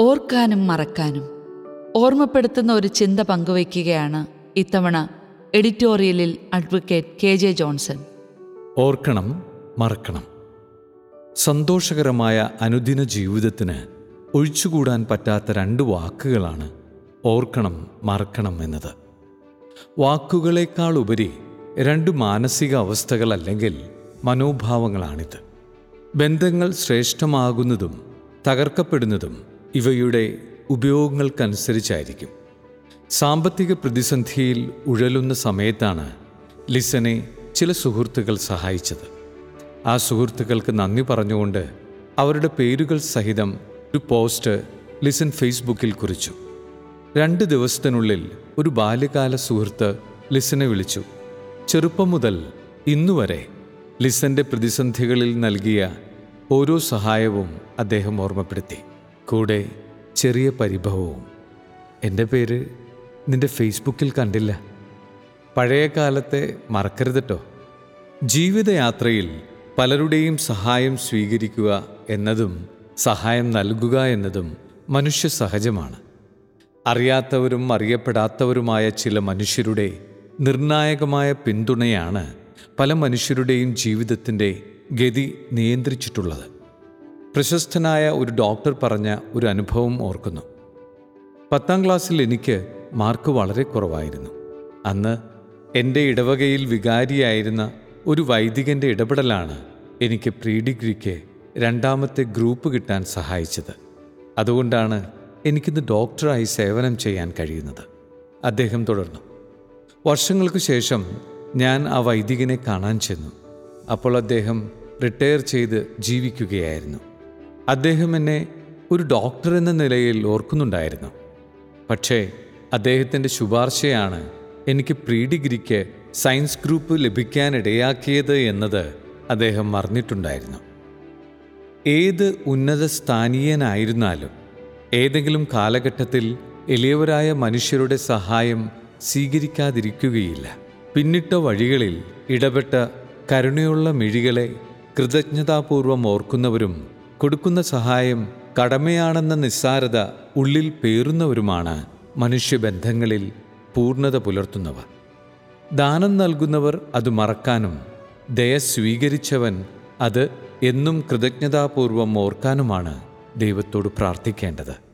ഓർക്കാനും മറക്കാനും. ഓർമ്മപ്പെടുത്തുന്ന ഒരു ചിന്ത പങ്കുവയ്ക്കുകയാണ് ഇത്തവണ എഡിറ്റോറിയലിൽ അഡ്വക്കേറ്റ് കെ ജെ ജോൺസൺ. ഓർക്കണം മറക്കണം. സന്തോഷകരമായ അനുദിന ജീവിതത്തിന് ഒഴിച്ചുകൂടാൻ പറ്റാത്ത രണ്ട് വാക്കുകളാണ് ഓർക്കണം മറക്കണം എന്നത്. വാക്കുകളേക്കാൾ ഉപരി രണ്ട് മാനസിക അവസ്ഥകൾ അല്ലെങ്കിൽ മനോഭാവങ്ങളാണിത്. ബന്ധങ്ങൾ ശ്രേഷ്ഠമാകുന്നതും തകർക്കപ്പെടുന്നതും ഇവയുടെ ഉപയോഗങ്ങൾക്കനുസരിച്ചായിരിക്കും. സാമ്പത്തിക പ്രതിസന്ധിയിൽ ഉഴലുന്ന സമയത്താണ് ലിസനെ ചില സുഹൃത്തുക്കൾ സഹായിച്ചത്. ആ സുഹൃത്തുക്കൾക്ക് നന്ദി പറഞ്ഞുകൊണ്ട് അവരുടെ പേരുകൾ സഹിതം ഒരു പോസ്റ്റ് ലിസൻ ഫേസ്ബുക്കിൽ കുറിച്ചു. രണ്ട് ദിവസത്തിനുള്ളിൽ ഒരു ബാല്യകാല സുഹൃത്ത് ലിസനെ വിളിച്ചു. ചെറുപ്പം മുതൽ ഇന്നുവരെ ലിസന്റെ പ്രതിസന്ധികളിൽ നൽകിയ ഓരോ സഹായവും അദ്ദേഹം ഓർമ്മപ്പെടുത്തി. കൂടെ ചെറിയ പരിഭവവും. എന്റെ പേര് നിന്റെ ഫേസ്ബുക്കിൽ കണ്ടില്ല. പഴയ കാലത്തെ മറക്കരുതട്ടോ. ജീവിതയാത്രയിൽ പലരുടെയും സഹായം സ്വീകരിക്കുക എന്നതും സഹായം നൽകുക എന്നതും മനുഷ്യ സഹജമാണ്. അറിയാത്തവരും അറിയപ്പെടാത്തവരുമായ ചില മനുഷ്യരുടെ നിർണായകമായ പിന്തുണയാണ് പല മനുഷ്യരുടെയും ജീവിതത്തിന്റെ ഗതി നിയന്ത്രിച്ചിട്ടുള്ളത്. പ്രശസ്തനായ ഒരു ഡോക്ടർ പറഞ്ഞ ഒരു അനുഭവം ഓർക്കുന്നു. പത്താം ക്ലാസ്സിൽ എനിക്ക് മാർക്ക് വളരെ കുറവായിരുന്നു. അന്ന് എന്റെ ഇടവകയിൽ വികാരിയായിരുന്ന ഒരു വൈദികന്റെ ഇടപെടലാണ് എനിക്ക് പ്രീ ഡിഗ്രിക്ക് രണ്ടാമത്തെ ഗ്രൂപ്പ് കിട്ടാൻ സഹായിച്ചത്. അതുകൊണ്ടാണ് എനിക്കിന്ന് ഡോക്ടറായി സേവനം ചെയ്യാൻ കഴിയുന്നത്. അദ്ദേഹം തുടർന്നു. വർഷങ്ങൾക്ക് ശേഷം ഞാൻ ആ വൈദികനെ കാണാൻ ചെന്നു. അപ്പോൾ അദ്ദേഹം റിട്ടയർ ചെയ്ത് ജീവിക്കുകയായിരുന്നു. അദ്ദേഹം എന്നെ ഒരു ഡോക്ടർ എന്ന നിലയിൽ ഓർക്കുന്നുണ്ടായിരുന്നു. പക്ഷേ അദ്ദേഹത്തിന്റെ ശുപാർശയാണ് എനിക്ക് പ്രീ ഡിഗ്രിക്ക് സയൻസ് ഗ്രൂപ്പ് ലഭിക്കാനിടയാക്കിയത് എന്നത് അദ്ദേഹം മറന്നിട്ടുണ്ടായിരുന്നു. ഏത് ഉന്നത സ്ഥാനീയനായിരുന്നാലും ഏതെങ്കിലും കാലഘട്ടത്തിൽ എളിയവരായ മനുഷ്യരുടെ സഹായം സ്വീകരിക്കാതിരിക്കുകയില്ല. പിന്നിട്ട വഴികളിൽ ഇടപെട്ട കരുണയുള്ള മിഴികളെ കൃതജ്ഞതാപൂർവം ഓർക്കുന്നവരും കൊടുക്കുന്ന സഹായം കടമയാണെന്ന നിസ്സാരത ഉള്ളിൽ പേറുന്നവരുമാണ് മനുഷ്യബന്ധങ്ങളിൽ പൂർണത പുലർത്തുന്നവർ. ദാനം നൽകുന്നവർ അത് മറക്കാനും ദയ സ്വീകരിച്ചവൻ അത് എന്നും കൃതജ്ഞതാപൂർവം ഓർക്കാനുമാണ് ദൈവത്തോട് പ്രാർത്ഥിക്കേണ്ടത്.